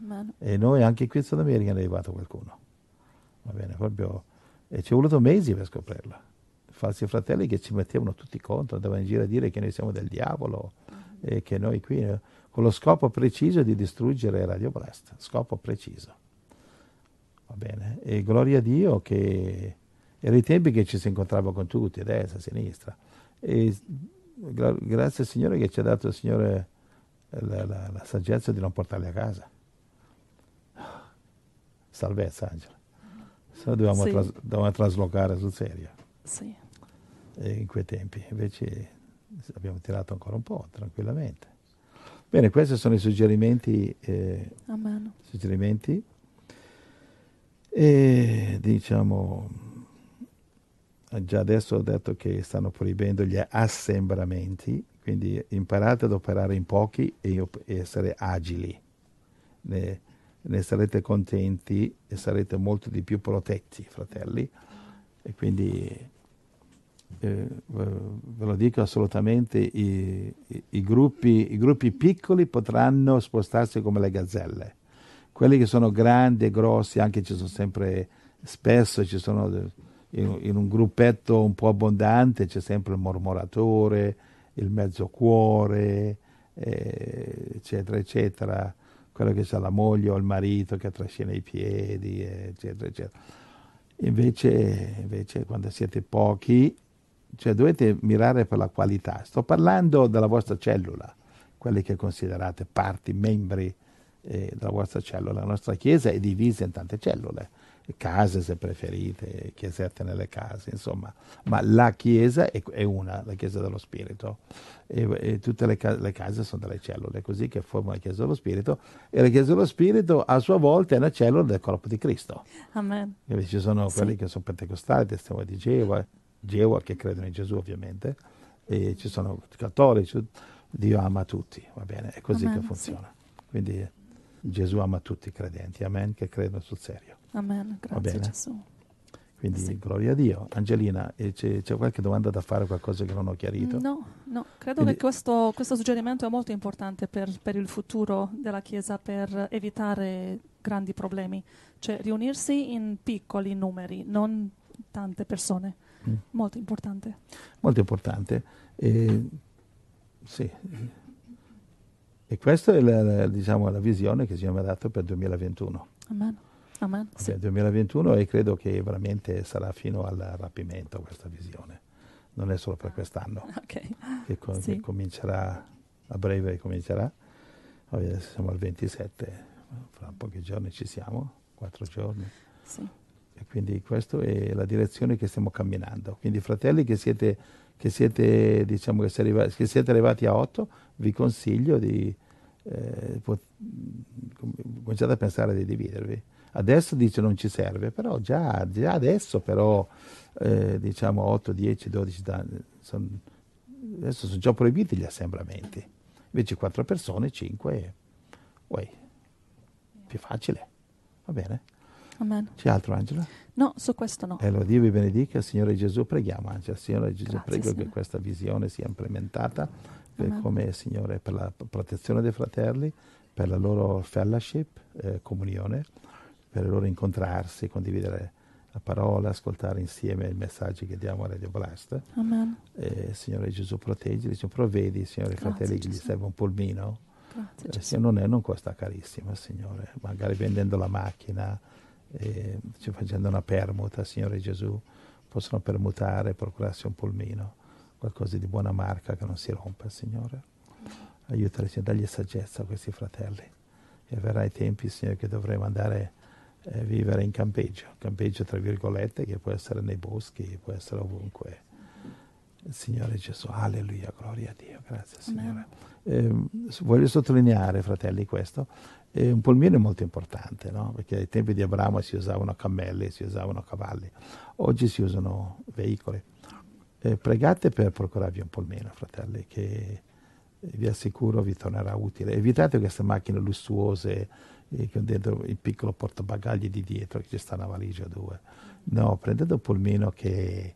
Amen. E noi anche qui in Sud America ne è arrivato qualcuno. Va bene, proprio. E ci è voluto mesi per scoprirla. Falsi fratelli che ci mettevano tutti contro, andavano in giro a dire che noi siamo del diavolo e che noi qui, eh, con lo scopo preciso di distruggere Radio Blast. Scopo preciso. Va bene. E gloria a Dio che erano i tempi che ci si incontrava con tutti, a destra, a sinistra. E gra- grazie al Signore che ci ha dato il Signore la, la- la saggezza di non portarli a casa. Salvezza, Angela. Se no dovevamo, Sì. tras- dovevamo traslocare sul serio Sì. eh, in quei tempi. Invece abbiamo tirato ancora un po', tranquillamente. Bene, questi sono i suggerimenti. eh, suggerimenti. E diciamo, già adesso ho detto che stanno proibendo gli assembramenti, quindi imparate ad operare in pochi e op- e essere agili. Ne, ne sarete contenti e sarete molto di più protetti, fratelli. E quindi eh, ve lo dico assolutamente, i, i- i gruppi, i gruppi piccoli potranno spostarsi come le gazzelle. Quelli che sono grandi e grossi, anche ci sono sempre, spesso ci sono de- in, in un gruppetto un po' abbondante, c'è sempre il mormoratore, il mezzo cuore, eh, eccetera, eccetera. Quello che ha la moglie o il marito che trascina i piedi, eccetera, eccetera. Invece, invece quando siete pochi, cioè dovete mirare per la qualità. Sto parlando della vostra cellula, quelli che considerate parti, membri eh, della vostra cellula. La nostra chiesa è divisa in tante cellule, case se preferite, chiesette nelle case, insomma. Ma la chiesa è, è una, la chiesa dello Spirito. E, e tutte le, le case sono delle cellule, così che formano la chiesa dello Spirito. E la chiesa dello Spirito a sua volta è una cellula del corpo di Cristo. Amen. Dove ci sono Sì. quelli che sono pentecostali, testimoni di Geova, Geova che credono in Gesù ovviamente, e ci sono cattolici, Dio ama tutti, va bene, è così Amen, che funziona. Quindi Gesù ama tutti i credenti, amen, che credono sul serio. Amen. Grazie? Gesù. Quindi Sì. gloria a Dio. Angelina, c'è, c'è qualche domanda da fare, qualcosa che non ho chiarito? No, no, credo Quindi- che questo, questo suggerimento è molto importante per, per il futuro della Chiesa, per evitare grandi problemi. Cioè riunirsi in piccoli numeri, non tante persone. Mm. Molto importante. Molto importante. E, sì. E questa è la, la- diciamo, la visione che ci abbiamo dato per il 2021. Amen. Amen. Sì. Vabbè, 2021 e credo che veramente sarà fino al rapimento questa visione. Non è solo per quest'anno, (laughs) Ok. che, co- Sì. che comincerà a breve comincerà. Adesso siamo al 27, fra pochi giorni ci siamo, quattro giorni. Sì. E quindi questa è la direzione che stiamo camminando. Quindi fratelli che siete, che siete, diciamo che siete, arrivati, che siete arrivati a 8, vi consiglio di eh, pot- cominciate a pensare di dividervi. Adesso dice non ci serve, però già, già adesso però eh, diciamo 8, 10, 12 anni, son, adesso sono già proibiti gli assembramenti. Invece 4 persone, 5, uè, più facile. Va bene? Amen. C'è altro Angela? No, su questo no. E allora Dio vi benedica, Signore Gesù, preghiamo Angela, Signore Gesù, Grazie, prego Signore. che questa visione sia implementata per Amen. come Signore per la protezione dei fratelli, per la loro fellowship, eh, comunione, per loro incontrarsi, condividere la parola, ascoltare insieme i messaggi che diamo a Radio Blast. Amen. Eh, Signore Gesù, proteggili, Signore, provvedi, Signore, Grazie, fratelli che gli Gesù. serve un polmino. Grazie Eh, Gesù. se non, è, non costa carissimo, Signore, magari vendendo la macchina, eh, facendo una permuta, Signore Gesù, possono permutare, procurarsi un polmino, qualcosa di buona marca che non si rompa, Signore. Aiutali, Signore, dagli saggezza a questi fratelli. E verrà i tempi, Signore, che dovremo andare a vivere in campeggio, campeggio tra virgolette, che può essere nei boschi, può essere ovunque. Signore Gesù, alleluia, gloria a Dio, grazie Signore. S- voglio sottolineare, fratelli, questo. eh, un polmino è molto importante, no? perché ai tempi di Abramo si usavano cammelli, si usavano cavalli, oggi si usano veicoli. Eh, pregate per procurarvi un polmino, fratelli, che eh, vi assicuro vi tornerà utile. Evitate queste macchine lussuose con dentro il piccolo portabagagli di dietro, che ci sta una valigia o due. No, prendete un polmino che...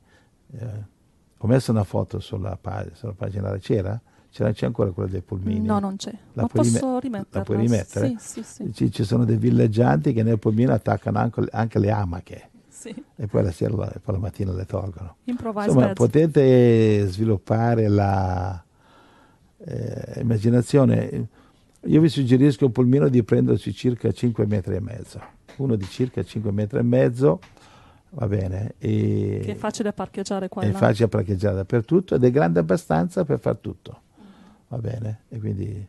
eh, ho messo una foto sulla, pa- sulla pagina, c'era? C'era, c'è ancora quello dei polmini? No, non c'è. La Ma posso la rimetterla? puoi rimettere? Sì, sì, sì. Ci, ci sono dei villeggianti che nel polmino attaccano anche, anche le amache sì. e poi la sera la- e poi la mattina le tolgono. Improvise Insomma, beds. potete sviluppare la eh, immaginazione. Io vi suggerisco un polmino di prenderci circa 5 metri e mezzo, uno di circa 5 metri e mezzo, va bene, e Che è facile parcheggiare qua è là. facile parcheggiare dappertutto ed è grande abbastanza per far tutto, va bene? E quindi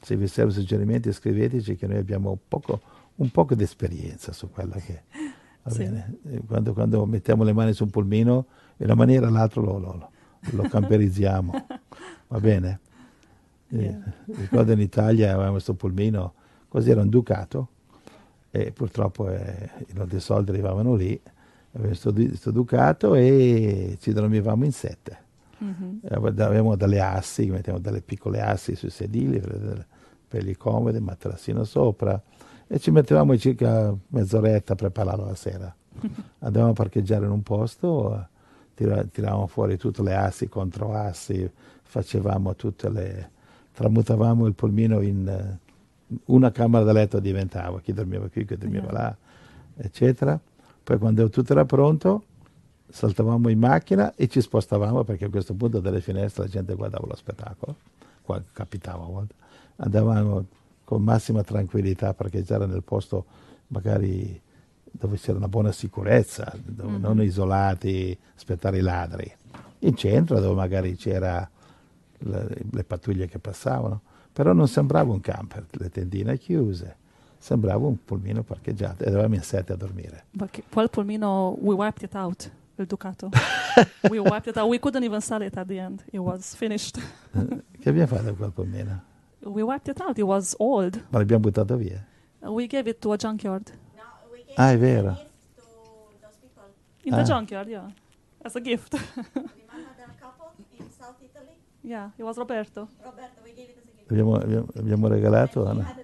se vi servono suggerimenti scriveteci che noi abbiamo un poco, un poco di esperienza su quello che... Va Sì. bene? Quando, quando mettiamo le mani su un polmino, in una maniera o l'altra lo, lo, lo camperizziamo, (laughs) va bene? Eh, Yeah. ricordo in Italia avevamo questo polmino, così era un ducato e purtroppo eh, i nostri soldi arrivavano lì, avevamo questo, questo ducato e ci dormivamo in sette. Mhm. Eh, Avevamo delle assi, mettiamo delle piccole assi sui sedili per, per gli comodi, materassino sopra e ci mettevamo circa mezz'oretta a prepararlo la sera. (laughs) Andavamo a parcheggiare in un posto, tira- tiravamo fuori tutte le assi, contro assi, facevamo tutte le... tramutavamo il polmino in eh, una camera da letto diventava, chi dormiva qui, chi dormiva Yeah. là, eccetera. Poi quando tutto era pronto saltavamo in macchina e ci spostavamo perché a questo punto dalle finestre la gente guardava lo spettacolo, qua capitava a volte, andavamo con massima tranquillità a parcheggiare nel posto magari dove c'era una buona sicurezza, dove non isolati, aspettare i ladri, in centro dove magari c'era le, le pattuglie che passavano, però non sembrava un camper, le tendine chiuse, sembrava un pulmino parcheggiato e eravamo in sette a dormire. Perché quel polmino, we wiped it out, il Ducato. (laughs) we wiped it out. We couldn't even sell it at the end. It was finished. Che abbiamo fatto con quel pulmino? we wiped it out. It was old. Ma l'abbiamo buttato via. We gave it to a junkyard. Ah, è vero. In Ah. the junkyard, yeah. As a gift. (laughs) yeah, it was Roberto. Roberto, we gave it as a gift. Abbiamo, abbiamo- abbiamo regalato, una,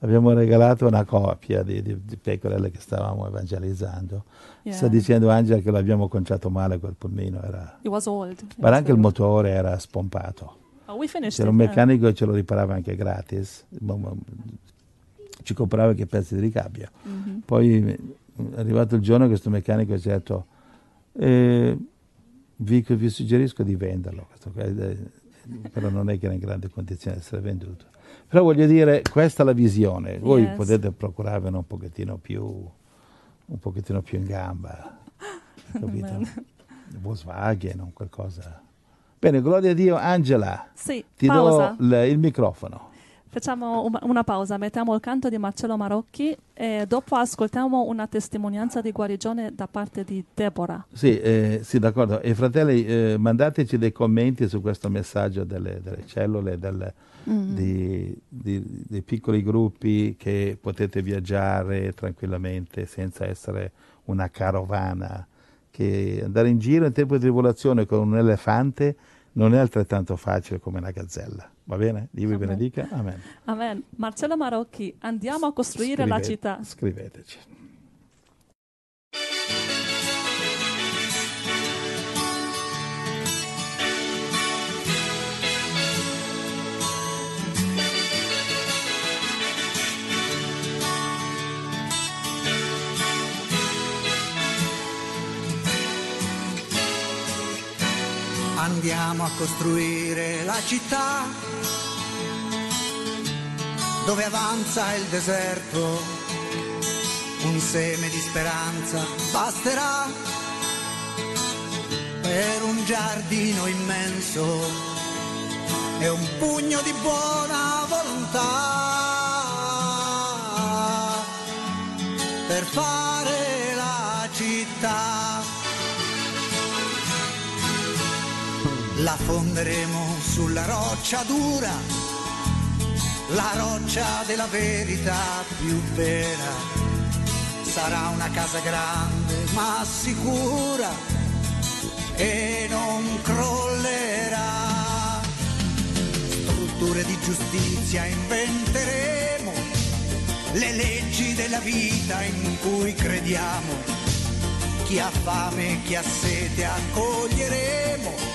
abbiamo regalato una coppia di, di- di pecorelle che stavamo evangelizzando. Yeah. Sta dicendo Angela che l'abbiamo conciato male quel pulmino, era, It was old. Ma anche il old. motore era spompato. Oh, we finished C'era it. un yeah. meccanico che ce lo riparava anche gratis, ma- ma- ci comprava anche pezzi di ricambio. Mhm. Poi è arrivato il giorno che questo meccanico ha detto eh, vi, vi suggerisco di venderlo, questo eh, però non è che era in grande condizione di essere venduto. Però voglio dire, questa è la visione, voi Yes. potete procurarvene un pochettino più, un pochettino più in gamba, (laughs) capito? Volkswagen o qualcosa. Bene, gloria a Dio, Angela, Sì, ti pausa. do il, il microfono. Facciamo un- una pausa, mettiamo il canto di Marcello Marocchi e dopo ascoltiamo una testimonianza di guarigione da parte di Deborah. Sì, eh, sì, d'accordo. E fratelli, eh, mandateci dei commenti su questo messaggio delle, delle cellule, del- di- di- dei piccoli gruppi che potete viaggiare tranquillamente senza essere una carovana. Che andare in giro in tempo di tribolazione con un elefante non è altrettanto facile come una gazzella. Va bene? Dio vi benedica. Amen. Amen. Marcello Marocchi, andiamo a costruire la Scrive- città. Scriveteci. Andiamo a costruire la città dove avanza il deserto. Un seme di speranza basterà per un giardino immenso e un pugno di buona volontà per fare La fonderemo sulla roccia dura, la roccia della verità più vera. Sarà una casa grande ma sicura e non crollerà. Strutture di giustizia inventeremo, le leggi della vita in cui crediamo. Chi ha fame, chi ha sete accoglieremo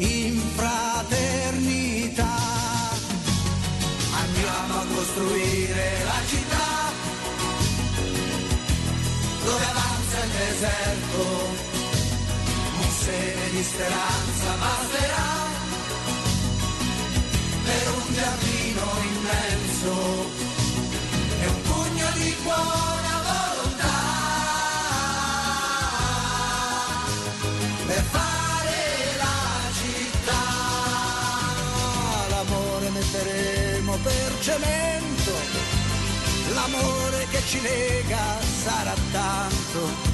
in fraternità. Andiamo a costruire la città dove avanza il deserto. Un seme di speranza basterà per un giardino immenso e un pugno di buona cemento, l'amore che ci lega sarà tanto.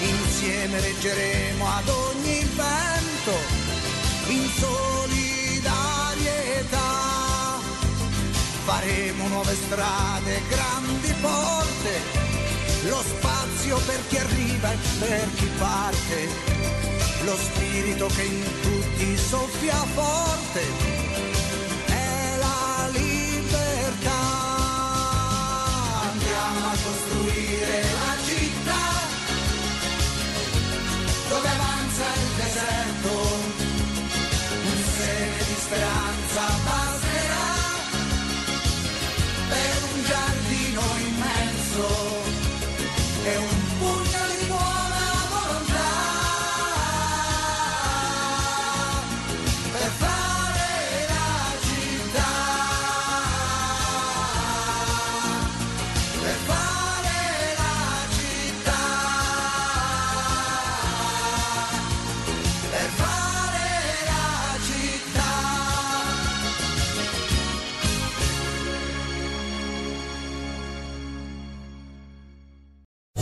Insieme reggeremo ad ogni vento, in solidarietà. Faremo nuove strade, grandi porte, lo spazio per chi arriva e per chi parte, lo spirito che in tutti soffia forte, costruire la città dove avanza il deserto, un seme di speranza